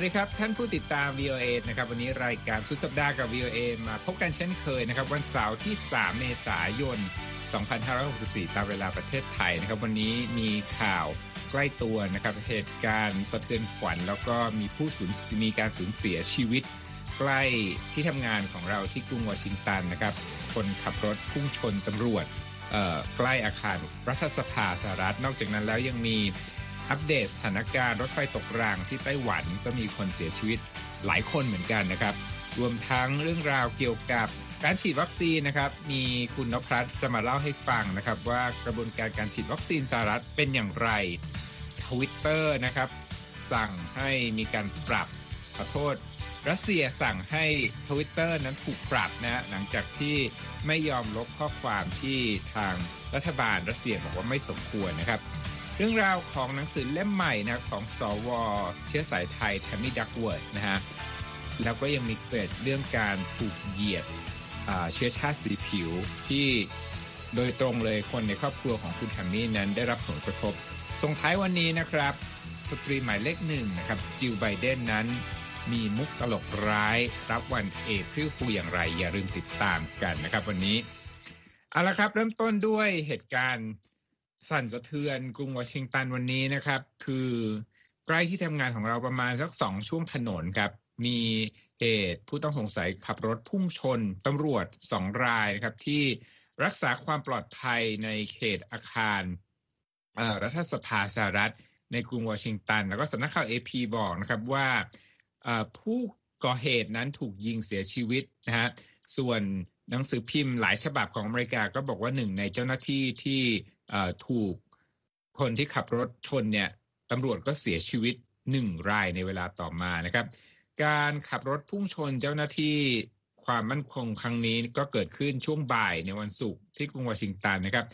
วัสดีครับท่านผู้ติดตาม VOA นะครับวันนี้รายการสุดสัปดาห์กับ VOA มาพบกันเช่นเคยนะครับวันเสาร์ที่ 3 เมษายน 2564 ตามเวลาประเทศไทยนะครับวันนี้มีข่าวใกล้ตัวนะครับเหตุการณ์สะเทือนขวัญแล้วก็มีผู้สูญมีการสูญเสียชีวิต ใกล้ที่ทำงานของเราที่กรุงวอชิงตันนะครับคนขับรถพุ่งชนตำรวจใกล้อาคารรัฐสภาสหรัฐนอกจากนั้นแล้วยังมี อัปเดตสถานการณ์รถไฟตกรางที่ไต้หวันก็มีคนเสียชีวิตหลายคนเหมือนกันนะครับ รวมทั้งเรื่องราวเกี่ยวกับการฉีดวัคซีนนะครับ มีคุณนพรัตน์จะมาเล่าให้ฟังนะครับ ว่ากระบวนการการฉีดวัคซีนสหรัฐเป็นอย่างไรทวิตเตอร์นะครับ สั่งให้มีการปรับขอโทษ รัสเซียสั่งให้ทวิตเตอร์นั้นถูกปรับนะหลังจากที่ไม่ยอมลบข้อความที่ทางรัฐบาลรัสเซียบอกว่าไม่สมควรนะครับ เรื่องราวของหนังสือเล่มใหม่นะของสว.เชื้อสายไทยแทมมี่ดักเวิร์ดนะฮะแล้วก็ยังมีเกิดเรื่องการถูกเหยียดเชื้อชาติสีผิวที่โดยตรงเลยคนในครอบครัวของคุณแทมมี่นั้นได้รับผลกระทบ ส่งท้ายวันนี้นะครับ สตรีหมายเลขหนึ่งนะครับ จิลไบเดนนั้น มีมุกตลกร้าย รับวัน April Fool อย่างไร อย่าลืมติดตามกันนะครับวันนี้ เอาละครับเริ่มต้นด้วยเหตุการณ์ สั่นสะเทือนกรุงวอชิงตันวันนี้นะครับ คือใกล้ที่ทำงานของเราประมาณสักสองช่วงถนนครับ มีเหตุผู้ต้องสงสัยขับรถพุ่งชนตำรวจสองรายนะครับ ที่รักษาความปลอดภัยในเขตอาคารรัฐสภาสหรัฐ ในกรุงวอชิงตัน แล้วก็สำนักข่าวเอพีบอกนะครับว่าผู้ก่อเหตุนั้นถูกยิงเสียชีวิตนะฮะส่วนหนังสือพิมพ์หลายฉบับของอเมริกาก็บอกว่าหนึ่งในเจ้าหน้าที่ที่ ถูกคนที่ขับรถชนเนี่ยตำรวจก็เสียชีวิตหนึ่งรายในเวลาต่อมานะครับ การขับรถพุ่งชนเจ้าหน้าที่ความมั่นคงครั้งนี้ก็เกิดขึ้นช่วงบ่ายในวันศุกร์ที่กรุงวอชิงตันนะครับ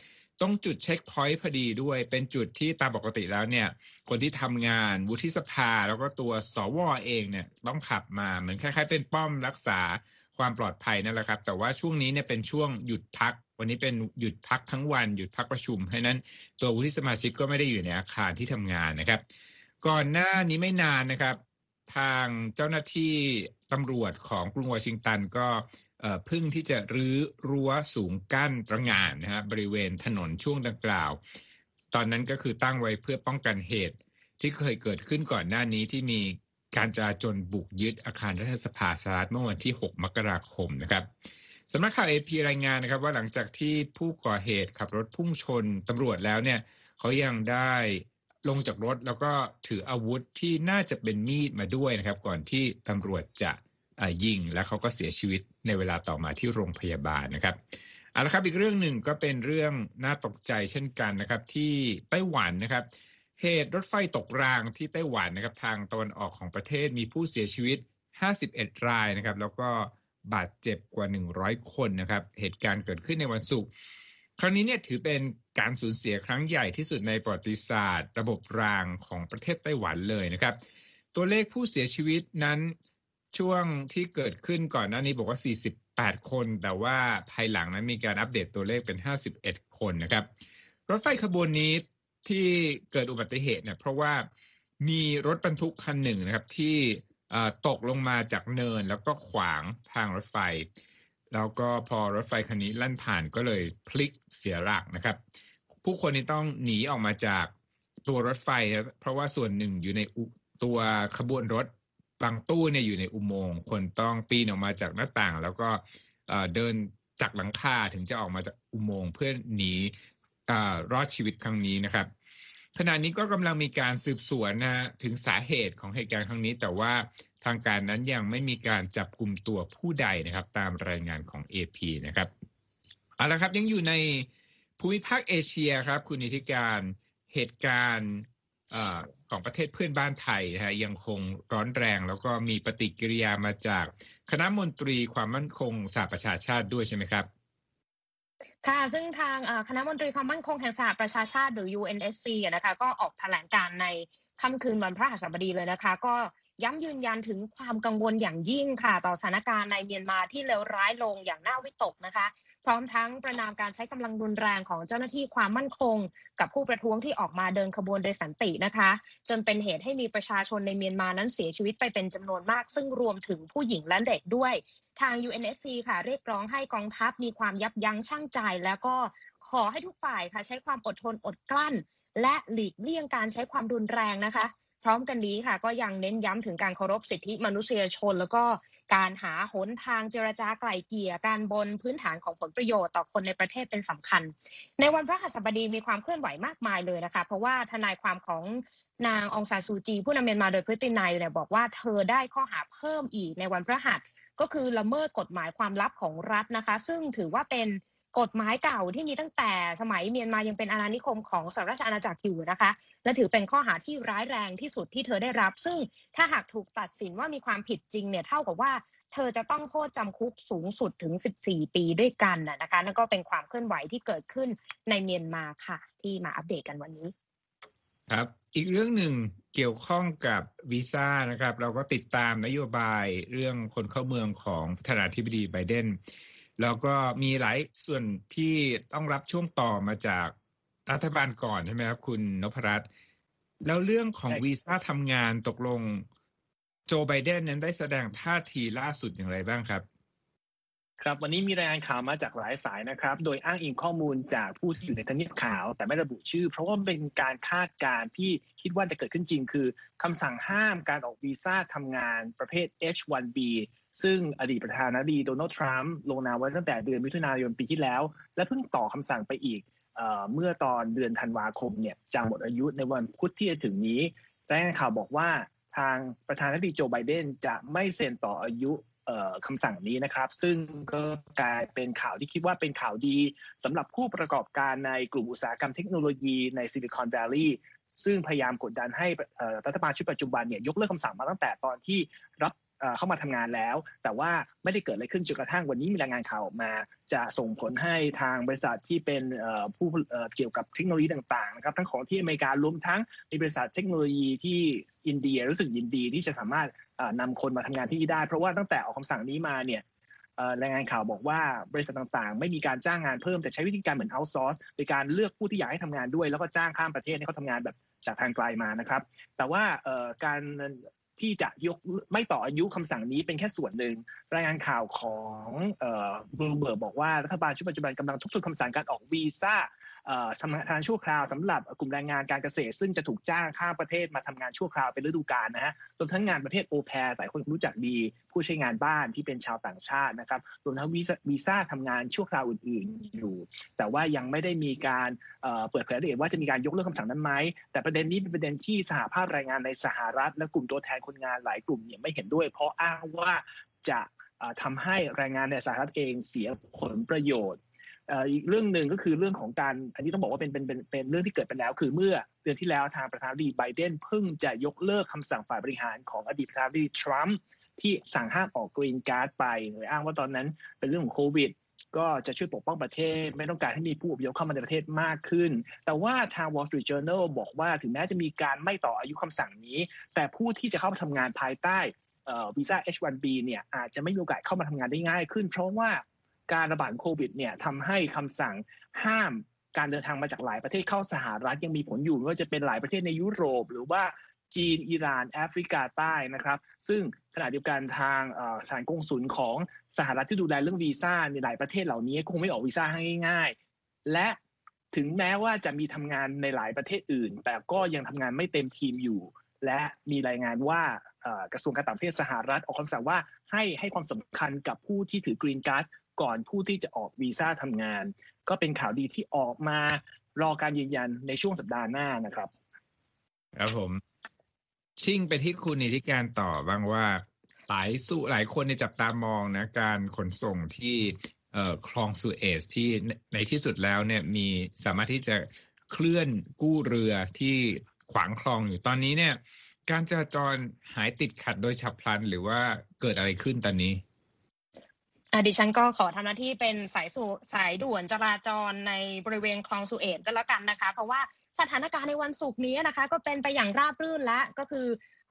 ต้องจุดเช็คพอยต์พอดีด้วย เป็นจุดที่ตามปกติแล้วเนี่ย คนที่ทำงานวุฒิสภาแล้วก็ตัวสวอเองเนี่ยต้องขับมาเหมือนคล้ายๆ เป็นป้อมรักษาความปลอดภัยนั่นแหละครับ แต่ว่าช่วงนี้เนี่ยเป็นช่วงหยุดพัก วันนี้เป็นหยุดพักทั้งวันหยุดพักประชุมเพราะนั้น ตัววุฒิสมาชิกก็ไม่ได้อยู่ในอาคารที่ทำงานนะครับ ก่อนหน้านี้ไม่นานนะครับ ทางเจ้าหน้าที่ตำรวจของกรุงวอชิงตันก็พึ่งที่จะรื้อรั้วสูงกั้นตระงานนะฮะบริเวณถนนช่วงดังกล่าว ตอนนั้นก็คือตั้งไว้เพื่อป้องกันเหตุที่เคยเกิดขึ้นก่อนหน้านี้ที่มีการจราจรบุกยึดอาคารรัฐสภาสหรัฐเมื่อวันที่ 6 มกราคมนะครับ สำนักข่าวเอพีรายงานนะครับ ว่าหลังจากที่ผู้ก่อเหตุขับรถพุ่งชนตำรวจแล้วเนี่ยเขายังได้ลงจากรถแล้วก็ถืออาวุธที่น่าจะเป็นมีดมาด้วยนะครับ ก่อนที่ตำรวจจะยิง แล้วเขาก็เสียชีวิตในเวลาต่อมาที่โรงพยาบาลนะครับเอาละครับอีกเรื่องหนึ่งก็เป็นเรื่องน่าตกใจเช่นกันนะครับ ที่ไต้หวันนะครับ เหตุรถไฟตกรางที่ไต้หวันนะครับ ทางตะวันออกของประเทศมีผู้เสียชีวิต 51 รายนะครับ แล้วก็ บาดเจ็บกว่า 100 คนนะครับ เหตุการณ์เกิดขึ้นในวันศุกร์ครั้งนี้เนี่ยถือเป็นการสูญเสียครั้งใหญ่ที่สุดในประวัติศาสตร์ ระบบรางของประเทศไต้หวันเลยนะครับ ตัวเลขผู้เสียชีวิตนั้นช่วงที่เกิดขึ้นก่อนหน้านี้บอกว่า 48 คน แต่ว่าภายหลังนั้นมีการอัปเดตตัวเลขเป็น 51 คนนะครับ รถไฟขบวนนี้ที่เกิดอุบัติเหตุเนี่ยเพราะว่ามีรถบรรทุกคันหนึ่งนะครับที่ ตกลงมาจากเนินแล้วก็ขวางทางรถไฟ แล้วก็พอรถไฟคันนี้ลั่นผ่านก็เลยพลิกเสียหลักนะครับ ผู้คนนี้ต้องหนีออกมาจากตัวรถไฟ เพราะว่าส่วนหนึ่งอยู่ในตัวขบวนรถบางตู้เนี่ยอยู่ในอุโมงค์คนต้องปีนออกมาจากหน้าต่าง แล้วก็เดินจากหลังคาถึงจะออกมาจากอุโมงค์เพื่อหนีรอดชีวิตครั้งนี้นะครับ ขณะนี้ก็กำลังมีการสืบสวนนะถึงสาเหตุของเหตุการณ์ครั้งนี้ แต่ว่าทางการนั้นยังไม่มีการจับกลุ่มตัวผู้ใดนะครับ ตามรายงานของ AP นะครับเอาละครับยังอยู่ในภูมิภาคเอเชียครับ คุณนิติการเหตุการณ์ของประเทศเพื่อนบ้านไทยนะฮะยังคงร้อนแรง แล้วก็มีปฏิกิริยามาจากคณะมนตรีความมั่นคงสหประชาชาติด้วยใช่ไหมครับ ค่ะ ซึ่งทางคณะมนตรีความมั่นคงแห่งสหประชาชาติหรือ UNSC นะคะ ก็ออกแถลงการในค่ำคืนวันพระหัสบดีเลยนะคะ ก็ย้ำยืนยันถึงความกังวลอย่างยิ่งค่ะ ต่อสถานการณ์ในเมียนมาที่เลวร้ายลงอย่างน่าวิตกนะคะ พร้อมทั้งประนามการใช้กำลังรุนแรงของเจ้าหน้าที่ความมั่นคง กับผู้ประท้วงที่ออกมาเดินขบวนโดยสันตินะคะ จนเป็นเหตุให้มีประชาชนในเมียนมานั้นเสียชีวิตไปเป็นจำนวนมาก ซึ่งรวมถึงผู้หญิงและเด็กด้วยทาง UNSC ค่ะ เรียกร้องให้กองทัพมีความยับยั้งชั่งใจ แล้วก็ขอให้ทุกฝ่ายค่ะ ใช้ความอดทนอดกลั้น และหลีกเลี่ยงการใช้ความรุนแรงนะคะ พร้อมกันนี้ค่ะ ก็ยังเน้นย้ำถึงการเคารพสิทธิมนุษยชน แล้วก็ การหาหนทางเจรจาไกล่เกลี่ยการบนพื้นฐานของผลประโยชน์ต่อคนในประเทศเป็นสำคัญ ในวันพระหัสบดีมีความเคลื่อนไหวมากมายเลยนะคะ เพราะว่าทนายความของนางองซานซูจี ผู้นำเมียนมาโดยพฤตินัยเนี่ยบอกว่าเธอได้ข้อหาเพิ่มอีกในวันพระหัสก็คือละเมิดกฎหมายความลับของรัฐนะคะ ซึ่งถือว่าเป็น กฎหมายเก่าที่มีตั้งแต่สมัยเมียนมายังเป็นอาณานิคมของสหราชอาณาจักรอยู่นะคะ และถือเป็นข้อหาที่ร้ายแรงที่สุดที่เธอได้รับ ซึ่งถ้าหากถูกตัดสินว่ามีความผิดจริงเนี่ยเท่ากับว่าเธอจะต้องโทษจำคุกสูงสุดถึง 14 ปีด้วยกันนะคะนั่นก็เป็นความเคลื่อนไหวที่เกิดขึ้นในเมียนมาค่ะ ที่มาอัปเดตกันวันนี้ ครับอีกเรื่องหนึ่งเกี่ยวข้องกับวีซ่านะครับ เราก็ติดตามนโยบายเรื่องคนเข้าเมืองของประธานาธิบดีไบเดน แล้วก็มีหลายส่วนที่ต้องรับช่วงต่อมาจากรัฐบาลก่อนใช่ไหมครับ คุณนพรัตน์แล้วเรื่องของวีซ่าทำงานตกลง โจไบเดนนั้นได้แสดงท่าทีล่าสุดอย่างไรบ้างครับ ครับวันนี้มีรายงานข่าวมาจากหลายสายนะครับ โดยอ้างอิงข้อมูลจากผู้ที่อยู่ในทำเนียบขาว แต่ไม่ระบุชื่อ เพราะว่าเป็นการคาดการณ์ที่คิดว่าจะเกิดขึ้นจริง คือคำสั่งห้ามการออกวีซ่าทำงานประเภท H1B ซึ่งอดีตประธานาธิบดีโดนัลด์ทรัมป์ลงนามไว้ตั้งแต่เดือนมิถุนายนปีที่แล้ว และเพิ่งต่อคำสั่งไปอีกเมื่อตอนเดือนธันวาคมเนี่ยจะหมดอายุในวันพุธที่จะถึงนี้รายงานข่าวบอกว่าทางประธานาธิบดีโจไบเดนจะไม่เซ็นต่ออายุ คำสั่งนี้นะครับ ซึ่งก็กลายเป็นข่าวที่คิดว่าเป็นข่าวดีสำหรับผู้ประกอบการในกลุ่มอุตสาหกรรมเทคโนโลยีในซิลิคอนแวลลีย์ซึ่งพยายามกดดันให้รัฐบาลชุดปัจจุบันเนี่ยยกเลิกคำสั่งมาตั้งแต่ตอนที่รับ เข้ามาทำงานแล้ว แต่ว่าไม่ได้เกิดอะไรขึ้นจนกระทั่งวันนี้มีรายงานข่าวออกมา จะส่งผลให้ทางบริษัทที่เป็นผู้เกี่ยวกับเทคโนโลยีต่างๆนะครับทั้งของที่อเมริการวมทั้งมีบริษัทเทคโนโลยีที่อินเดียรู้สึกยินดีที่จะสามารถนำคนมาทำงานที่นี่ได้ เพราะว่าตั้งแต่ออกคำสั่งนี้มาเนี่ยรายงานข่าวบอกว่าบริษัทต่างๆ ไม่มีการจ้างงานเพิ่มแต่ใช้วิธีการเหมือน outsource ในการเลือกผู้ที่อยากให้ทำงานด้วย แล้วก็จ้างข้ามประเทศให้เขาทำงานแบบจากทางไกลมานะครับ แต่ว่าการ ที่จะยกไม่ต่ออายุคำสั่งนี้เป็นแค่ส่วนหนึ่ง รายงานข่าวของบลูมเบิร์กบอกว่ารัฐบาลชุดปัจจุบันกำลังทบทวนคำสั่งการออกวีซ่า สำหรับงานชั่วคราวสำหรับกลุ่มแรงงานการเกษตร ซึ่งจะถูกจ้างข้ามประเทศมาทำงานชั่วคราวเป็นฤดูกาลนะฮะรวมทั้งงานประเทศโอเปร่หลายคนรู้จักดี ผู้ใช้งานบ้านที่เป็นชาวต่างชาตินะครับรวมทั้งวีซ่าทำงานชั่วคราวอื่น ๆ อยู่ แต่ว่ายังไม่ได้มีการเปิดเผยรายละเอียดว่าจะมีการยกเลิกคำสั่งนั้นไหมแต่ประเด็นนี้เป็นประเด็นที่สหภาพแรงงานในสหรัฐ และกลุ่มตัวแทนคนงานหลายกลุ่มเนี่ยไม่เห็นด้วย เพราะอ้างว่าจะทำให้แรงงานในสหรัฐเองเสียผลประโยชน์ อีกเรื่องหนึ่งก็คือเรื่องของการ อันนี้ต้องบอกว่าเป็นเป็นเป็นเป็นเรื่องที่เกิดไปแล้ว คือเมื่อเดือนที่แล้วทางประธานาธิบดีไบเดนเพิ่งจะยกเลิกคำสั่งฝ่ายบริหารของอดีตประธานาธิบดีทรัมป์ที่สั่งห้ามออกกรีนการ์ดไปโดยอ้างว่าตอนนั้นเป็นเรื่องของโควิดก็จะช่วยปกป้องประเทศ ไม่ต้องการให้มีผู้อพยพเข้ามาในประเทศมากขึ้น แต่ว่าทาง Wall Street Journal บอกว่าถึงแม้จะมีการไม่ต่ออายุคำสั่งนี้ แต่ผู้ที่จะเข้ามาทำงานภายใต้วีซ่า H1B เนี่ยอาจจะไม่มีโอกาสเข้ามาทำงานได้ง่ายขึ้น เพราะว่า การระบาดโควิดเนี่ยทำให้คำสั่งห้ามการเดินทางมาจากหลายประเทศเข้าสหรัฐยังมีผลอยู่ไม่ว่าจะเป็นหลายประเทศในยุโรป หรือว่าจีน อิหร่าน แอฟริกาใต้นะครับ ซึ่งขณะเดียวกันทางสถานกงสุลของสหรัฐที่ดูแลเรื่องวีซ่าในหลายประเทศเหล่านี้คงไม่ออกวีซ่าให้ง่าย ๆ และถึงแม้ว่าจะมีทำงานในหลายประเทศอื่น แต่ก็ยังทำงานไม่เต็มทีมอยู่ และมีรายงานว่ากระทรวงการต่างประเทศสหรัฐออกคำสั่งว่าให้ให้ความสำคัญกับผู้ที่ถือกรีนการ์ด ก่อนผู้ที่จะออกวีซ่าทำงาน ก็เป็นข่าวดีที่ออกมารอการยืนยันในช่วงสัปดาห์หน้านะครับ ครับผม ชิ่งไปที่คุณนิติการต่อบ้างว่าหลายสุหลายคนในจับตามองนะ การขนส่งที่เอ่อคลองสุเอซที่ในที่สุดแล้วเนี่ยมีสามารถที่จะเคลื่อนกู้เรือที่ขวางคลองอยู่ตอนนี้เนี่ย การจราจรหายติดขัดโดยฉับพลันหรือว่าเกิดอะไรขึ้นตอนนี้ ดิฉันก็ขอทำหน้าที่เป็นสายสู่สายด่วนจราจรในบริเวณคลองสุเอตก็แล้วกันนะคะ เพราะว่าสถานการณ์ในวันศุกร์นี้นะคะ ก็เป็นไปอย่างราบรื่นและก็คือ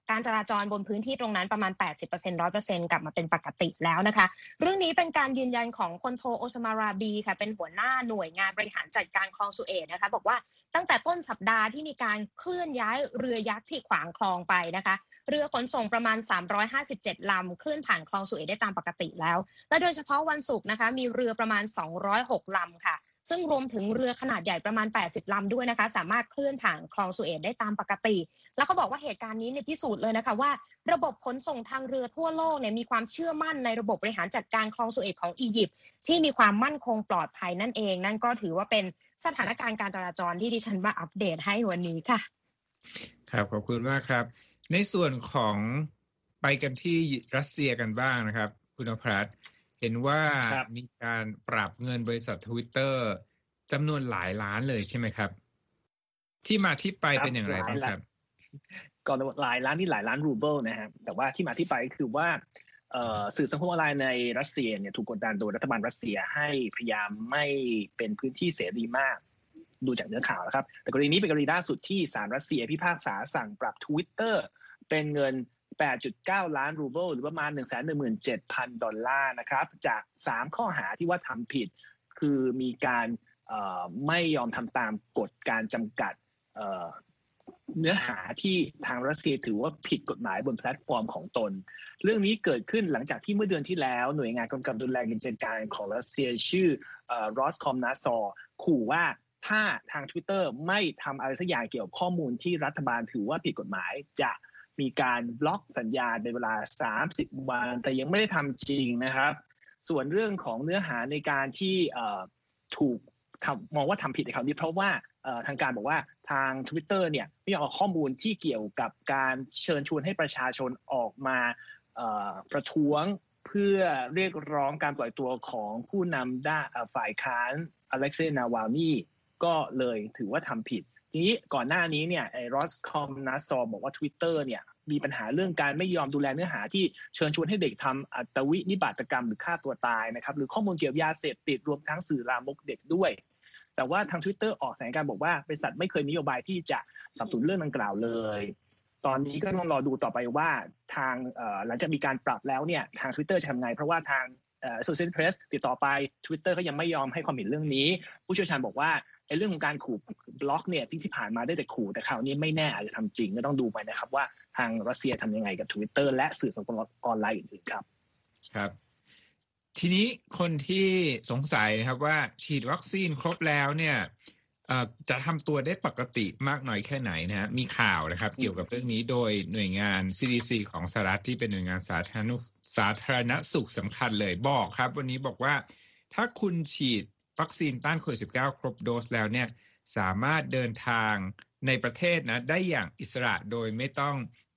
การจราจรบนพื้นที่ตรงนั้นประมาณ 80% 100%กลับมาเป็นปกติแล้วนะคะ เรื่องนี้เป็นการยืนยันของพลโทโอซมาราบีค่ะ เป็นหัวหน้าหน่วยงานบริหารจัดการคลองสุเอตนะคะ บอกว่าตั้งแต่ต้นสัปดาห์ที่มีการเคลื่อนย้ายเรือยักษ์ที่ขวางคลองไปนะคะ เรือขนส่งประมาณ 357 ลำเคลื่อนผ่านคลองสุเอตได้ตามปกติแล้ว และโดยเฉพาะวันศุกร์นะคะมีเรือประมาณ 206 ลำค่ะ ซึ่งรวมถึงเรือขนาดใหญ่ประมาณ 80 ลำด้วยนะคะ สามารถเคลื่อนผ่านคลองสุเอตได้ตามปกติ แล้วเขาบอกว่าเหตุการณ์นี้เนี่ยพิสูจน์เลยนะคะว่าระบบขนส่งทางเรือทั่วโลกเนี่ยมีความเชื่อมั่นในระบบบริหารจัดการคลองสุเอตของอียิปต์ที่มีความมั่นคงปลอดภัยนั่นเอง นั่นก็ถือว่าเป็นสถานการณ์การจราจรที่ดิฉันมาอัปเดตให้วันนี้ค่ะ ครับขอบคุณมากครับ ในส่วนของไปกันที่รัสเซียกันบ้างนะครับ คุณนพรัตน์เห็นว่ามีการปรับเงินบริษัททวิตเตอร์จำนวนหลายล้านเลยใช่ไหมครับ ที่มาที่ไปเป็นอย่างไรบ้างครับ ก่อนหลายล้านที่หลายล้านรูเบิลนะครับแต่ว่าที่มาที่ไปคือว่าสื่อสังคมออนไลน์ในรัสเซียเนี่ยถูกกดดันโดยรัฐบาลรัสเซียให้พยายามไม่เป็นพื้นที่เสรีมาก ดูจากเนื้อข่าวนะครับ แต่กรณีนี้เป็นกรณีล่าสุดที่ศาลรัสเซียพิพากษาสั่งปรับ Twitter เป็นเงิน 8.9 ล้านรูเบิลหรือประมาณ 117,000 ดอลลาร์นะครับ จาก 3 ข้อหาที่ว่าทำผิด คือมีการไม่ยอมทำตามกฎการจำกัดเนื้อหาที่ทางรัสเซียถือว่าผิดกฎหมายบนแพลตฟอร์มของตน เรื่องนี้เกิดขึ้นหลังจากที่เมื่อเดือนที่แล้ว หน่วยงานกำกับดูแลกิจการของรัสเซียชื่อรอสคอมนาซอขู่ว่า ถ้าทาง Twitter ไม่ทำอะไรสักอย่างเกี่ยวกับข้อมูลที่รัฐบาลถือว่าผิดกฎหมายจะมีการบล็อกสัญญาในเวลา 30 วัน แต่ยังไม่ได้ทำจริงนะครับ ส่วนเรื่องของเนื้อหาในการที่ถูกมองว่าทำผิดในคราวนี้เพราะว่าทางการบอกว่าทาง Twitter เนี่ยไม่ยอมเอาข้อมูลที่เกี่ยวกับการเชิญชวนให้ประชาชนออกมาประท้วงเพื่อเรียกร้องการปล่อยตัวของผู้นำด้านฝ่ายค้านอเล็กเซย์นาวานี ก็เลยถือว่าทำผิด ทีนี้ก่อนหน้านี้เนี่ยไอ้รอสคอมนัสซอบอกว่า Twitter เนี่ยมีปัญหาเรื่องการไม่ยอมดูแลเนื้อหาที่เชิญชวนให้เด็กทำอัตวินิบาตกรรมหรือฆ่าตัวตายนะครับหรือข้อมูลเกี่ยวกับยาเสพติดรวมทั้งสื่อลามกเด็กด้วย แต่ว่าทาง Twitter ออกแถลงการบอกว่าบริษัทไม่เคยนโยบายที่จะสับสนเรื่องดังกล่าวเลย ตอนนี้ก็ต้องรอดูต่อไปว่าทางหลังจากมีการปรับแล้วเนี่ยทาง Twitter จะทำไงเพราะว่าทางโซเชียลเพรสติดต่อไป Twitter ก็ยังไม่ยอมให้ความเห็นเรื่องนี้ ผู้เชี่ยวชาญบอกว่า เรื่องของการขู่บล็อกเนี่ยที่ที่ผ่านมาได้แต่ขู่แต่คราวนี้ไม่แน่อาจจะทำจริงก็ต้องดูไปนะครับ ว่าทางรัสเซียทำยังไงกับ Twitter และสื่อสังคมออนไลน์อื่นๆครับ ครับ ทีนี้คนที่สงสัยนะครับว่าฉีดวัคซีนครบแล้วเนี่ยจะทำตัวได้ปกติมากน้อยแค่ไหนนะฮะมีข่าวนะครับ เกี่ยวกับเรื่องนี้โดยหน่วยงาน CDC ของสหรัฐที่เป็นหน่วยงานสาธารณสาธารณสุขสำคัญเลยบอกครับ วันนี้บอกว่าถ้าคุณฉีด วัคซีนต้านโควิด -19 ครบโดสแล้วเนี่ยสามารถเดินทางในประเทศนะได้อย่างอิสระโดยไม่ต้อง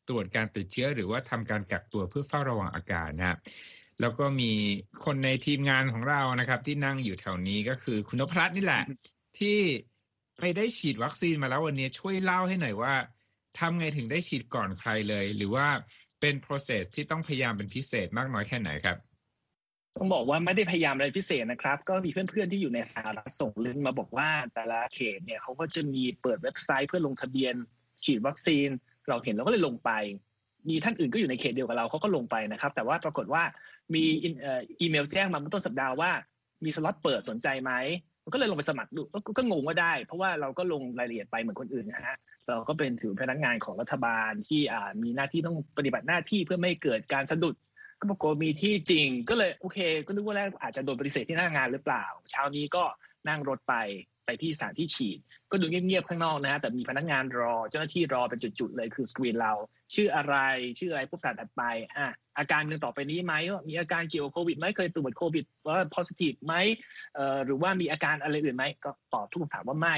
ตรวจการติดเชื้อ หรือว่าทำการกักตัวเพื่อเฝ้าระวังอาการนะแล้วก็มีคนในทีมงานของเรานะครับ ที่นั่งอยู่แถวนี้ก็คือคุณนพรัตน์นี่แหละ ที่ไปได้ฉีดวัคซีนมาแล้ววันนี้ช่วยเล่าให้หน่อยว่าทำไงถึงได้ฉีดก่อนใครเลย หรือว่าเป็น process ที่ต้องพยายามเป็นพิเศษมากน้อยแค่ไหนครับ ต้องบอกว่าไม่ได้พยายามอะไรพิเศษนะครับ ก็มีเพื่อนๆที่อยู่ในสหรัฐส่งลิงก์มาบอกว่าแต่ละเขตเนี่ยเขาก็จะมีเปิดเว็บไซต์เพื่อลงทะเบียน ฉีดวัคซีน เราเห็นเราก็เลยลงไป มีท่านอื่นก็อยู่ในเขตเดียวกับเราเขาก็ลงไปนะครับ แต่ว่าปรากฏว่ามีอีเมลแจ้งมาเมื่อต้นสัปดาห์ว่า มีสล็อตเปิดสนใจไหมก็เลยลงไปสมัครดูก็งงว่าได้ เพราะว่าเราก็ลงรายละเอียดไปเหมือนคนอื่นนะฮะเราก็เป็นถือพนักงานของรัฐบาลที่มีหน้าที่ต้องปฏิบัติหน้าที่เพื่อไม่เกิดการสะดุด ก็ปรากฏมีที่จริงก็เลยโอเค ก็นึกว่าแรกอาจจะโดนปฏิเสธที่หน้างานหรือเปล่า เช้านี้ก็นั่งรถไปไปที่สถานที่ฉีด ก็ดูเงียบๆข้างนอกนะฮะแต่มีพนักงานรอ เจ้าหน้าที่รอเป็นจุดๆเลยคือสกรีนเรา ชื่ออะไรชื่ออะไรปุ๊บถัดไปอะอาการหนึ่งต่อไปนี้ไหมมีอาการเกี่ยวกับโควิดไหมเคยตรวจโควิดว่า positive ไหมเอ่อหรือว่ามีอาการอะไรอื่นไหมก็ตอบทุกคำถามว่าไม่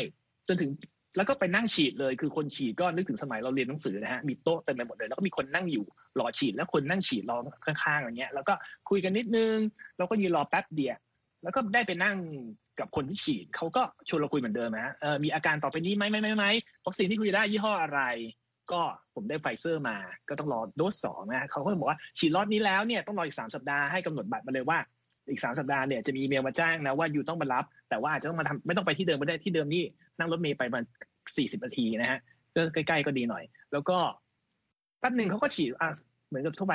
จนถึงแล้วก็ไปนั่งฉีดเลย คือคนฉีดก็นึกถึงสมัยเราเรียนหนังสือนะฮะมีโต๊ะเต็มไปหมดเลย แล้วก็มีคนนั่งอยู่ รอฉีดแล้วคนนั่งฉีดรอข้างๆอย่างเงี้ย แล้วก็คุยกันนิดนึงเราก็ยืนรอแป๊บเดียวแล้วก็ได้ไปนั่งกับคนที่ฉีดเขาก็ชวนเราคุยเหมือนเดิมนะเออมีอาการต่อไปนี้ไหมไม่ไม่ไม่วัคซีนที่คุณได้ยี่ห้ออะไร ก็ผมได้ไฟเซอร์มา ก็ต้องรอโดสสองนะเขาก็บอกว่าฉีดล็อตนี้แล้วเนี่ยต้องรออีกสามสัปดาห์ให้กำหนดบัตรมาเลยว่าอีกสามสัปดาห์เนี่ยจะมีอีเมลมาแจ้งนะว่า you ต้องมารับ แต่ว่าอาจจะต้องมาทำไม่ต้องไปที่เดิมไม่ได้ที่เดิมนี่นั่งรถเมล์ไปประมาณสี่สิบนาทีนะฮะก็ใกล้ๆก็ดีหน่อย แล้วก็ แป๊บหนึ่งเขาก็ฉีดอะเหมือนกับทั่วไป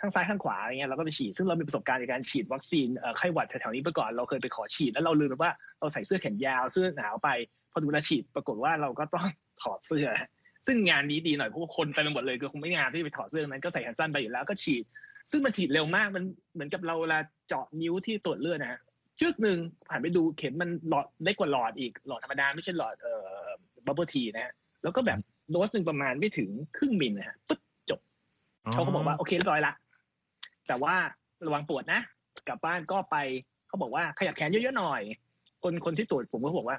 ข้างซ้ายข้างขวาอะไรเงี้ยเราก็ไปฉีดซึ่งเรามีประสบการณ์ในการฉีดวัคซีนไข้หวัดแถวๆนี้ไปก่อนเราเคยไปขอฉีดแล้วเราลืมไปว่าเราใส่เสื้อแขนยาวเสื้อหนาวไปพอดูแลฉีดปรากฏว่าเราก็ต้องถอดเสื้อ ซึ่งงานนี้ดีหน่อยเพราะว่าคนไปหมดเลยก็คงไม่งานที่ไปถอดเสื้อนั้นก็ใส่แขนสั้นไปอยู่แล้วก็ฉีด ซึ่งมันฉีดเร็วมากมันเหมือนกับเราเวลาเจาะนิ้วที่ตรวจเลือดนะฮะจึ๊กหนึ่งผ่านไปดูเข็มมันหลอดเล็กกว่าหลอดอีกหลอดธรรมดาไม่ใช่หลอดเอ่อบับเบิลทีนะฮะแล้วก็แบบ โดสหนึ่งประมาณไม่ถึงครึ่งมิลนะฮะปึ๊บจบเขาก็บอกว่าโอเคเรียบร้อยละแต่ว่าระวังปวดนะกลับบ้านก็ไปเขาบอกว่าขยับแขนเยอะๆหน่อย คนคนที่ตรวจผมก็บอกว่า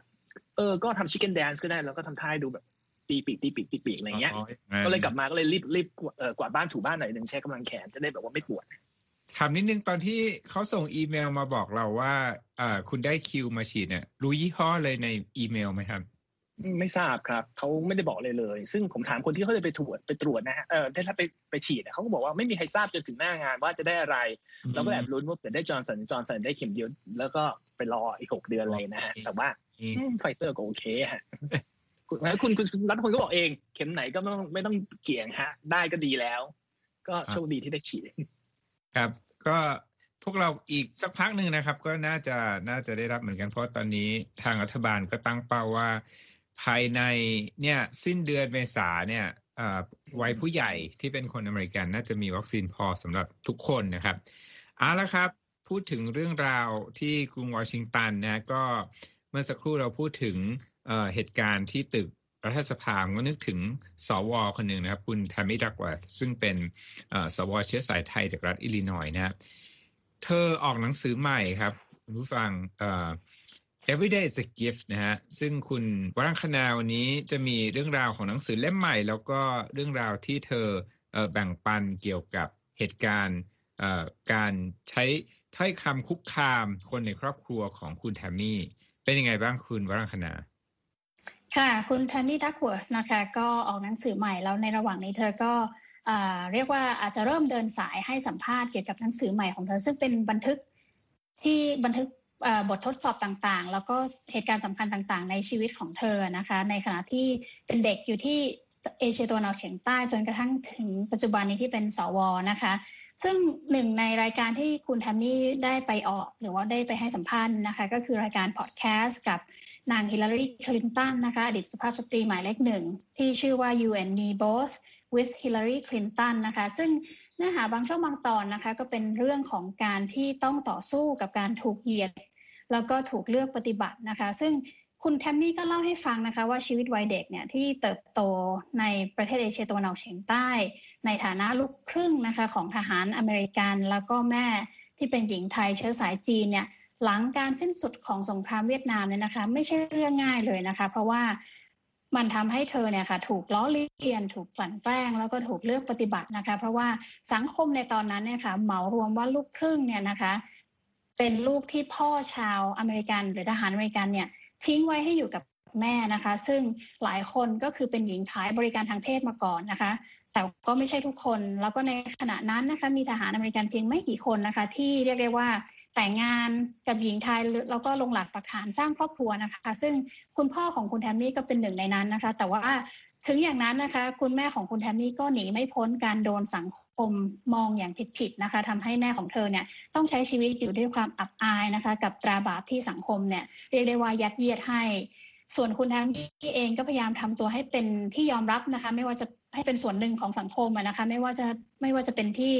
เออก็ทำชิคเก้นแดนซ์ก็ได้แล้วก็ทำท่าดูแบบตีปีกตีปีกตีปีกอะไรเงี้ย ก็เลยกลับมาก็เลยรีบรีบกวาดบ้านถูบ้านหน่อยหนึ่งใช้กำลังแขนจะได้แบบว่าไม่ปวดถามนิดนึงตอนที่เขาส่งอีเมลมาบอกเราว่าอ่าคุณได้คิวมาฉีดเนี่ยรู้ยี่ห้อเลยในอีเมลไหมครับ ไม่ทราบครับเขาไม่ได้บอกเลยเลย ซึ่งผมถามคนที่เขาจะไปตรวจไปตรวจนะฮะเออถ้าไปไปฉีดเขาก็บอกว่าไม่มีใครทราบจนถึงหน้างานว่าจะได้อะไรเราก็แอบลุ้นว่าเกิดได้จอร์นสันจอห์นสันได้เข็มเดียวแล้วก็ไปรออีกหกเดือนเลยนะฮะแต่ว่าไฟเซอร์ก็โอเคฮะคุณคุณรัตพลก็บอกเอง เข็มไหนก็ไม่ต้องไม่ต้องเกี่ยงฮะ ได้ก็ดีแล้ว ก็โชคดีที่ได้ฉีดครับ ก็พวกเราอีกสักพักหนึ่งนะครับ ก็น่าจะน่าจะได้รับเหมือนกันเพราะตอนนี้ทางรัฐบาลก็ตั้งเป้าว่า ภายในเนี่ยสิ้นเดือนเมษาเนี่ยวัยผู้ใหญ่ที่เป็นคนอเมริกันน่าจะมีวัคซีนพอสำหรับทุกคนนะครับเอาละครับ พูดถึงเรื่องราวที่กรุงวอชิงตันนะก็เมื่อสักครู่เราพูดถึงเหตุการณ์ที่ตึกรัฐสภาก็นึกถึงสวคนหนึ่งนะครับ คุณทามิดักวัตซึ่งเป็นสวเชื้อสายไทยจากรัฐอิลลินอยนะเธอออกหนังสือใหม่ครับคุณผู้ฟัง Everyday is a gift นะฮะ ซึ่งคุณวรังคณาวันนี้จะมีเรื่องราวของหนังสือเล่มใหม่ แล้วก็เรื่องราวที่เธอแบ่งปันเกี่ยวกับเหตุการณ์การใช้ถ้อยคำคุกคามคนในครอบครัวของคุณแทมมี่ เป็นยังไงบ้างคุณวรังคณาค่ะ คุณแทนนี่ดักเวิร์สนะคะ ก็ออกหนังสือใหม่แล้วในระหว่างนี้เธอก็เรียกว่าอาจจะเริ่มเดินสายให้สัมภาษณ์เกี่ยวกับหนังสือใหม่ของเธอ ซึ่งเป็นบันทึกที่บันทึก บททดสอบต่างๆ แล้วก็เหตุการณ์สำคัญต่างๆ ในชีวิตของเธอนะคะ ในขณะที่เป็นเด็กอยู่ที่เอเชียตะวันออกเฉียงใต้จนกระทั่งถึงปัจจุบันนี้ที่เป็นสวนะคะ ซึ่งหนึ่งในรายการที่คุณแทมมี่ได้ไปออก หรือว่าได้ไปให้สัมภาษณ์นะคะ ก็คือรายการพอดแคสต์กับนางฮิลลารีคลินตันนะคะอดีตสุภาพสตรีหมายเลขหนึ่ง ที่ชื่อว่า You and Me Both with Hillary Clinton นะคะ ซึ่งเนื้อหาบางช่วงบางตอนนะคะ ก็เป็นเรื่องของการที่ต้องต่อสู้กับการถูกเหยียด แล้วก็ถูกเลือกปฏิบัตินะคะ ซึ่งคุณแทมมี่ก็เล่าให้ฟังนะคะว่าชีวิตวัยเด็กเนี่ยที่เติบโตในประเทศเอเชียตะวันออกเฉียงใต้ ในฐานะลูกครึ่งนะคะของทหารอเมริกันแล้วก็แม่ที่เป็นหญิงไทยเชื้อสายจีนเนี่ยหลังการสิ้นสุดของสงครามเวียดนามเนี่ยนะคะ ไม่ใช่เรื่องง่ายเลยนะคะ เพราะว่ามันทำให้เธอเนี่ยค่ะถูกล้อเลียน ถูกกลั่นแกล้ง แล้วก็ถูกเลือกปฏิบัตินะคะ เพราะว่าสังคมในตอนนั้นเนี่ยค่ะเหมารวมว่าลูกครึ่งเนี่ยนะคะ เป็นลูกที่พ่อชาวอเมริกัน หรือทหารอเมริกันเนี่ยทิ้งไว้ให้อยู่กับแม่นะคะ ซึ่งหลายคนก็คือเป็นหญิงขายบริการทางเพศมาก่อนนะคะ แต่ก็ไม่ใช่ทุกคน แล้วก็ในขณะนั้นนะคะมีทหารอเมริกันเพียงไม่กี่คนนะคะ ที่เรียกได้ว่าแต่งงานกับหญิงไทยแล้วก็ลงหลักปักฐานสร้างครอบครัวนะคะ ซึ่งคุณพ่อของคุณแทมมี่ก็เป็นหนึ่งในนั้นนะคะ แต่ว่า ถึงอย่างนั้นนะคะ คุณแม่ของคุณแทมมี่ก็หนีไม่พ้นการโดนสังคมมองอย่างผิดๆนะคะทำให้แม่ของเธอเนี่ยต้องใช้ชีวิตอยู่ด้วยความอับอายนะคะ กับตราบาปที่สังคมเนี่ยเรียกได้ว่ายัดเยียดให้ ส่วนคุณแทมมี่เองก็พยายามทำตัวให้เป็นที่ยอมรับนะคะ ไม่ว่าจะให้เป็นส่วนหนึ่งของสังคมนะคะ ไม่ว่าจะไม่ว่าจะเป็นที่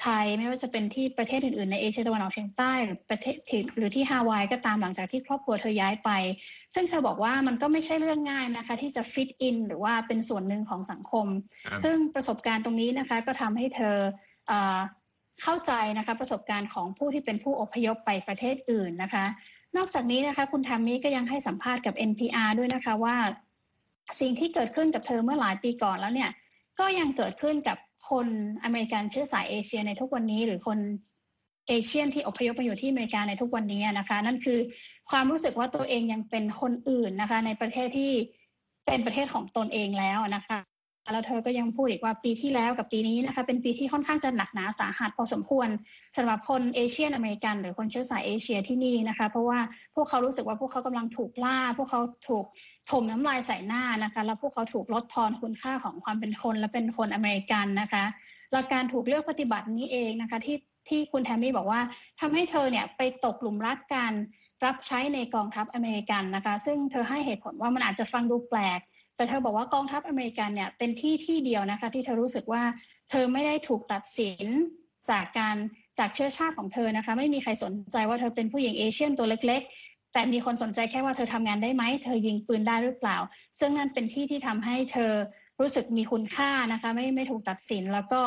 ไทยไม่ว่าจะเป็นที่ประเทศอื่นๆในเอเชียตะวันออกเฉียงใต้หรือประเทศหรือที่ฮาวายก็ตามหลังจากที่ครอบครัวเธอย้ายไป ซึ่งเธอบอกว่ามันก็ไม่ใช่เรื่องง่ายนะคะ ที่จะฟิตอินหรือว่าเป็นส่วนหนึ่งของสังคม ซึ่งประสบการณ์ตรงนี้นะคะก็ทำให้เธอเข้าใจนะคะประสบการณ์ของผู้ที่เป็นผู้อพยพไปประเทศอื่นนะคะ นอกจากนี้นะคะคุณทามี่ก็ยังให้สัมภาษณ์กับ NPR ด้วยนะคะว่า สิ่งที่เกิดขึ้นกับเธอเมื่อหลายปีก่อนแล้วเนี่ยก็ยังเกิดขึ้นกับ คนอเมริกันเชื้อสายเอเชียในทุกวันนี้ หรือคนเอเชียนที่อพยพมาอยู่ที่อเมริกาในทุกวันนี้นะคะ นั่นคือความรู้สึกว่าตัวเองยังเป็นคนอื่นนะคะ ในประเทศที่เป็นประเทศของตนเองแล้วนะคะ แล้วเธอก็ยังพูดอีกว่าปีที่แล้วกับปีนี้นะคะเป็นปีที่ค่อนข้างจะหนักหนาสาหัสพอสมควรสำหรับคนเอเชียนอเมริกันหรือคนเชื้อสายเอเชียที่นี่นะคะ เพราะว่าพวกเขารู้สึกว่าพวกเขากำลังถูกล่า พวกเขาถูกถมน้ำลายใส่หน้านะคะ แล้วพวกเขาถูกลดทอนคุณค่าของความเป็นคนและเป็นคนอเมริกันนะคะหลักการถูกเลือกปฏิบัตินี้เองนะคะที่ที่คุณแทมมี่บอกว่าทำให้เธอเนี่ยไปตกหลุมรักการรับใช้ในกองทัพอเมริกันนะคะ ซึ่งเธอให้เหตุผลว่ามันอาจจะฟังดูแปลก แต่เธอบอกว่ากองทัพอเมริกันเนี่ยเป็นที่ที่เดียวนะคะ ที่เธอรู้สึกว่าเธอไม่ได้ถูกตัดสินจากการจากเชื้อชาติของเธอนะคะ ไม่มีใครสนใจว่าเธอเป็นผู้หญิงเอเชียนตัวเล็ก ๆ แต่มีคนสนใจแค่ว่าเธอทำงานได้ไหมเธอยิงปืนได้หรือเปล่า ซึ่งนั่นเป็นที่ที่ทำให้เธอรู้สึกมีคุณค่านะคะ ไม่ไม่ถูกตัดสินแล้วก็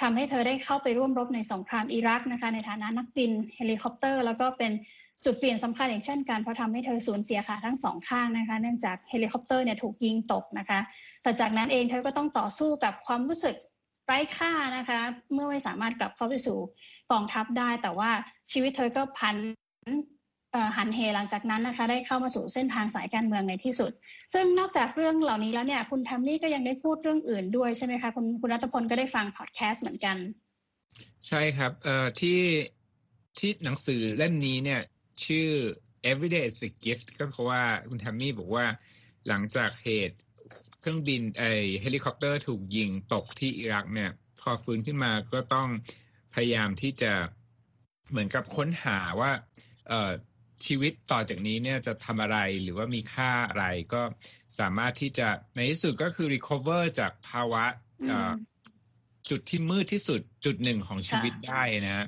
ทำให้เธอได้เข้าไปร่วมรบในสงครามอิรักนะคะ ในฐานะนักบินเฮลิคอปเตอร์ แล้วก็เป็น จุดเปลี่ยนสำคัญอย่างเช่นกันเพราะทำให้เธอสูญเสียขาทั้งสองข้างนะคะ เนื่องจากเฮลิคอปเตอร์เนี่ยถูกยิงตกนะคะ แต่จากนั้นเองเธอก็ต้องต่อสู้กับความรู้สึกไร้ค่านะคะ เมื่อไม่สามารถกลับเข้าไปสู่กองทัพได้ แต่ว่าชีวิตเธอก็พันหันเหหลังจากนั้นนะคะ ได้เข้ามาสู่เส้นทางสายการเมืองในที่สุด ซึ่งนอกจากเรื่องเหล่านี้แล้วเนี่ย คุณแทมมี่ก็ยังได้พูดเรื่องอื่นด้วยใช่ไหมคะ คุณคุณรัตพลก็ได้ฟังพอดแคสต์เหมือนกัน ใช่ครับเอ่อที่ที่หนังสือเล่มนี้เนี่ย ชื่อ Every Day Is a Gift ก็เพราะว่าคุณแทมมี่บอกว่าหลังจากเหตุเครื่องบินไอเฮลิคอปเตอร์ถูกยิงตกที่อิรักเนี่ย พอฟื้นขึ้นมาก็ต้องพยายามที่จะเหมือนกับค้นหาว่าเอ่อชีวิตต่อจากนี้เนี่ยจะทำอะไรหรือว่ามีค่าอะไรก็สามารถที่จะในที่สุดก็คือ recover จากภาวะจุดที่มืดที่สุดจุดหนึ่งของชีวิตได้นะ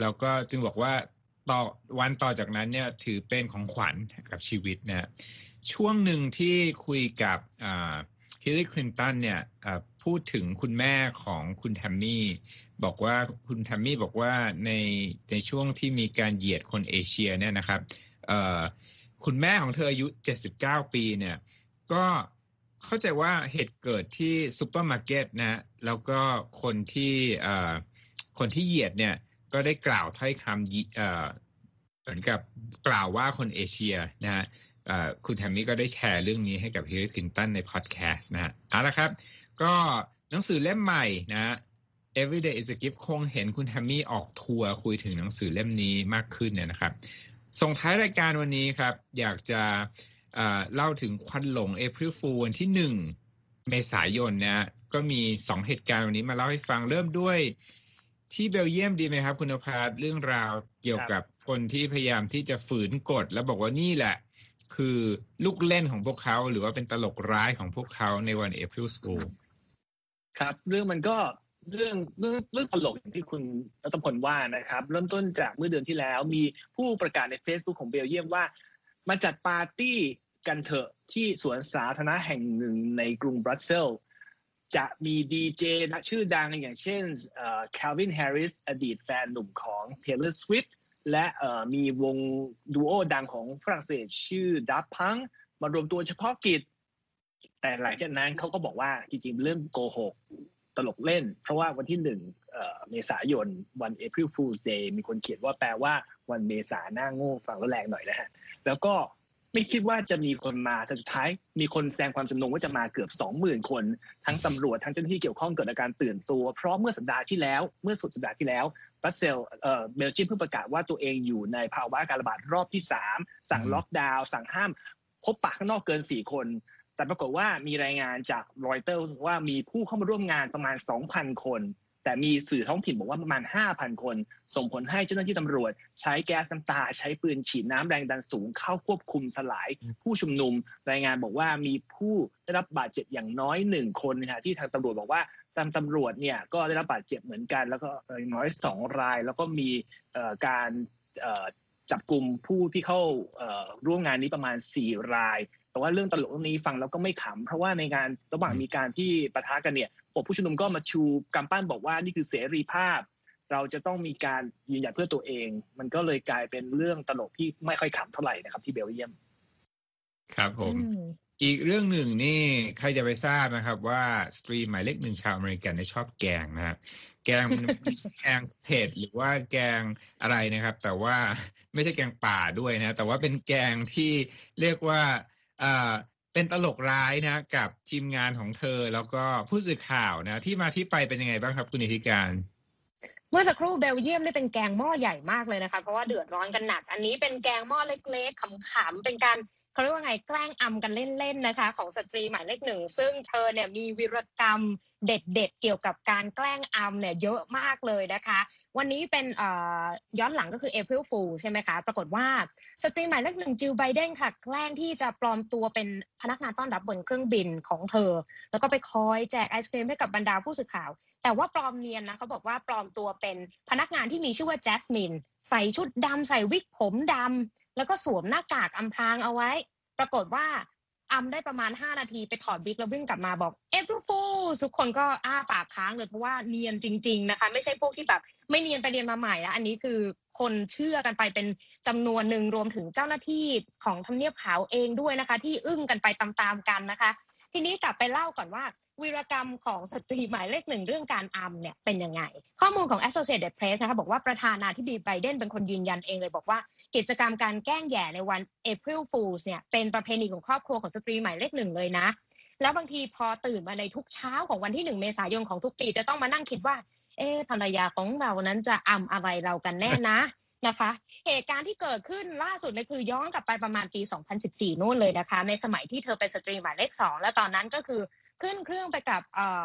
แล้วก็จึงบอกว่า ต่อวันต่อจากนั้นเนี่ยถือเป็นของขวัญกับชีวิตนะช่วงหนึ่งที่คุยกับฮิลลี่คลินตันเนี่ยพูดถึงคุณแม่ของคุณแทมมี่ บอกว่าคุณแทมมี่บอกว่าในในช่วงที่มีการเหยียดคนเอเชียเนี่ยนะครับคุณแม่ของเธออายุ 79 ปีเนี่ยก็เข้าใจว่าเหตุเกิดที่ซูเปอร์มาร์เก็ตนะแล้วก็คนที่คนที่เหยียดเนี่ย ก็ได้กล่าวถ้อยคำเหมือนกับกล่าวว่าคนเอเชียนะฮะคุณแทมมี่ก็ได้แชร์เรื่องนี้ให้กับฮิลลี่คลินตันในพอดแคสต์นะฮะเอาละครับ ก็หนังสือเล่มใหม่นะ Everyday is a gift คงเห็นคุณแฮมมี่ออกทัวร์คุยถึงหนังสือเล่มนี้มากขึ้นเนี่ยนะครับ ส่งท้ายรายการวันนี้ครับ อยากจะเล่าถึงควันหลง April Fool วันที่หนึ่งเมษายนนะก็มีสองเหตุการณ์วันนี้มาเล่าให้ฟังเริ่มด้วย ที่เบลเยียมดีไหมครับ คุณภาเรื่องราวเกี่ยวกับคนที่พยายามที่จะฝืนกฎแล้วบอกว่านี่แหละ คือลูกเล่นของพวกเขาหรือว่าเป็นตลกร้ายของพวกเขาในวัน April Fool ครับ เรื่องมันก็เรื่องเรื่องเรื่องตลกอย่างที่คุณรัตพลว่านะครับ เริ่มต้นจากเมื่อเดือนที่แล้ว มีผู้ประกาศใน Facebook ของเบลเยียมว่า มาจัดปาร์ตี้กันเถอะที่สวนสาธารณะแห่งหนึ่งในกรุงบรัสเซล จะมีดีเจนักชื่อดังอย่างเช่นแคลวินแฮร์ริสอดีตแฟนหนุ่มของ Taylor Swift และมีวงดูโอดังของฝรั่งเศสชื่อดับพังมารวมตัวเฉพาะกิจ แต่หลังจากนั้นเขาก็บอกว่าจริงๆ เรื่องโกหกตลกเล่น เพราะว่าวันที่หนึ่งเมษายนวัน April Fool's Day มีคนเขียนว่าแปลว่าวันเมษาหน้าโง่ฟังแล้วแรงหน่อยนะฮะ แล้วก็ ไม่คิดว่าจะมีคนมาแต่สุดท้ายมีคนแสดงความจำนงว่าจะมาเกือบสองหมื่นคน ทั้งตำรวจทั้งเจ้าหน้าที่เกี่ยวข้องเกิดอาการตื่นตัว เพราะเมื่อสัปดาห์ที่แล้วเมื่อสุดสัปดาห์ที่แล้วบรัสเซลส์เอ่อเบลเยียมเพิ่งประกาศว่าตัวเองอยู่ในภาวะการระบาดรอบที่สามสั่งล็อกดาวน์สั่งห้าม พบปะข้างนอกเกินสี่คน แต่ปรากฏว่ามีรายงานจากรอยเตอร์ว่ามีผู้เข้ามาร่วมงานประมาณ 2,000 คน แต่มีสื่อท้องถิ่นบอกว่าประมาณ 5,000 คน ส่งผลให้เจ้าหน้าที่ตำรวจ ใช้แก๊สน้ำตา ใช้ปืนฉีดน้ำแรงดันสูงเข้าควบคุมสลาย ผู้ชุมนุม รายงานบอกว่ามีผู้ได้รับบาดเจ็บอย่างน้อยหนึ่งคนนะฮะที่ทางตำรวจบอกว่าตามตำรวจเนี่ยก็ได้รับบาดเจ็บเหมือนกัน แล้วก็อย่างน้อยสองราย แล้วก็มีการจับกลุ่มผู้ที่เข้าร่วมงานนี้ประมาณ 4 ราย แต่ว่าเรื่องตลกเรื่องนี้ฟังแล้วก็ไม่ขำ เพราะว่าในงานระหว่างมีการที่ปะทะกันเนี่ย กผู้ชุมนุมก็มาชูกำปั้นบอกว่านี่คือเสรีภาพ เราจะต้องมีการยืนหยัดเพื่อตัวเอง มันก็เลยกลายเป็นเรื่องตลกที่ไม่ค่อยขำเท่าไหร่นะครับที่เบลเยียม ครับผมอีกเรื่องหนึ่งนี่ใครจะไปทราบนะครับ ว่าสตรีหมายเลขหนึ่งชาวอเมริกันชอบแกงนะครับแกงแกงเผ็ดหรือว่าแกงอะไรนะครับ แต่ว่าไม่ใช่แกงป่าด้วยนะ แต่ว่าเป็นแกงที่เรียกว่าอ่า เป็นตลกร้ายนะกับทีมงานของเธอแล้วก็ผู้สื่อข่าวนะที่มาที่ไปเป็นยังไงบ้างครับคุณอิทธิการ เมื่อสักครู่เบลเยียมได้เป็นแกงหม้อใหญ่มากเลยนะคะ เพราะว่าเดือดร้อนกันหนัก อันนี้เป็นแกงหม้อเล็กๆขำๆเป็นการเขาเรียกว่าไงแกล้งอำกันเล่นๆนะคะ ของสตรีหมายเลขหนึ่งซึ่งเธอเนี่ยมีวิรกรรม เด็ดๆ เกี่ยวกับการแกล้งอำเนี่ยเยอะมากเลยนะคะ วันนี้เป็นย้อนหลังก็คือ April Fool ใช่ไหมคะ ปรากฏว่าสตรีหมายเลขหนึ่งจิลไบเดนค่ะ แกล้งที่จะปลอมตัวเป็นพนักงานต้อนรับบนเครื่องบินของเธอ แล้วก็ไปคอยแจกไอศครีมให้กับบรรดาผู้สื่อข่าว แต่ว่าปลอมเนียนนะเขาบอกว่าปลอมตัวเป็นพนักงานที่มีชื่อว่าแจสมินใส่ชุดดำใส่วิกผมดำแล้วก็สวมหน้ากากอำพรางเอาไว้ ปรากฏว่า อำได้ประมาณ 5 นาทีไปถอดวิกแล้ววิ่งกลับมาบอกเอฟฟูทุกคนก็อ้าปากค้างเลยเพราะว่าเนียนจริง ๆนะคะ ไม่ใช่พวกที่แบบไม่เนียนไปเรียนมาใหม่แล้วอันนี้คือคนเชื่อกันไปเป็นจำนวนหนึ่งรวมถึงเจ้าหน้าที่ของทำเนียบขาวเองด้วยนะคะ ที่อึ้งกันไปตามๆกันนะคะ ทีนี้กลับไปเล่าก่อนว่าวีรกรรมของสตรีหมายเลขหนึ่งเรื่องการอัมเนี่ยเป็นยังไง ข้อมูลของ Associated Press นะคะบอกว่าประธานาธิบดีไบเดนเป็นคนยืนยันเองเลยบอกว่า กิจกรรมการแกล้งแย่ในวัน April Fools เนี่ยเป็นประเพณีของครอบครัวของสตรีหมายเลขหนึ่งเลยนะ แล้วบางทีพอตื่นมาในทุกเช้าของวันที่หนึ่งเมษายนของทุกปีจะต้องมานั่งคิดว่า เอ๊ภรรยาของเรานั้นจะอำอะไรเรากันแน่นะนะคะ เหตุการณ์ที่เกิดขึ้นล่าสุดเลยคือย้อนกลับไปประมาณปี 2014 นู่นเลยนะคะ ในสมัยที่เธอเป็นสตรีหมายเลขสองและตอนนั้นก็คือขึ้นเครื่องไปกับเอ่อ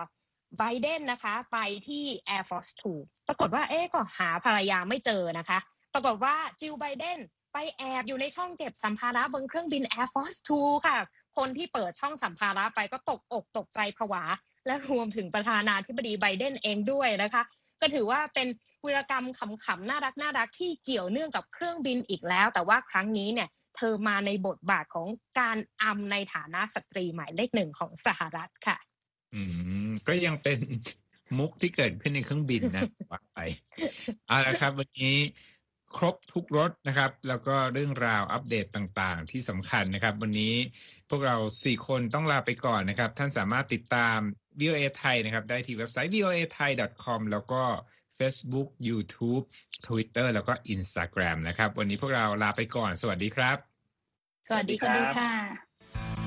ไบเดนนะคะ ไปที่ Air Force 2ปรากฏว่าเอ๊ก็หาภรรยาไม่เจอนะคะ รากฏว่าจิลไบเดนไปแอบอยู่ในช่องเก็บสัมภาระบนเครื่องบิน Air Force 2 ค่ะ คนที่เปิดช่องสัมภาระไปก็ตกอกตกใจผวา และรวมถึงประธานาธิบดีไบเดนเองด้วยนะคะ ก็ถือว่าเป็นวิรกรรมขำๆน่ารักน่ารักที่เกี่ยวเนื่องกับเครื่องบินอีกแล้ว แต่ว่าครั้งนี้เนี่ยเธอมาในบทบาทของการอำในฐานะสตรีหมายเลขหนึ่งของสหรัฐค่ะ อืมก็ยังเป็นมุกที่เกิดขึ้นในเครื่องบินนะว่าไปเอาละครับ วันนี้ ครบทุกรถนะครับ แล้วก็เรื่องราวอัปเดตต่างๆ ที่สำคัญนะครับ วันนี้พวกเราสี่คนต้องลาไปก่อนนะครับ ท่านสามารถติดตาม VOA ไทยนะครับ ได้ที่เว็บไซต์ voa thai com แล้วก็ Facebook YouTube Twitter แล้วก็ Instagram นะครับ วันนี้พวกเราลาไปก่อน สวัสดีครับ สวัสดีค่ะ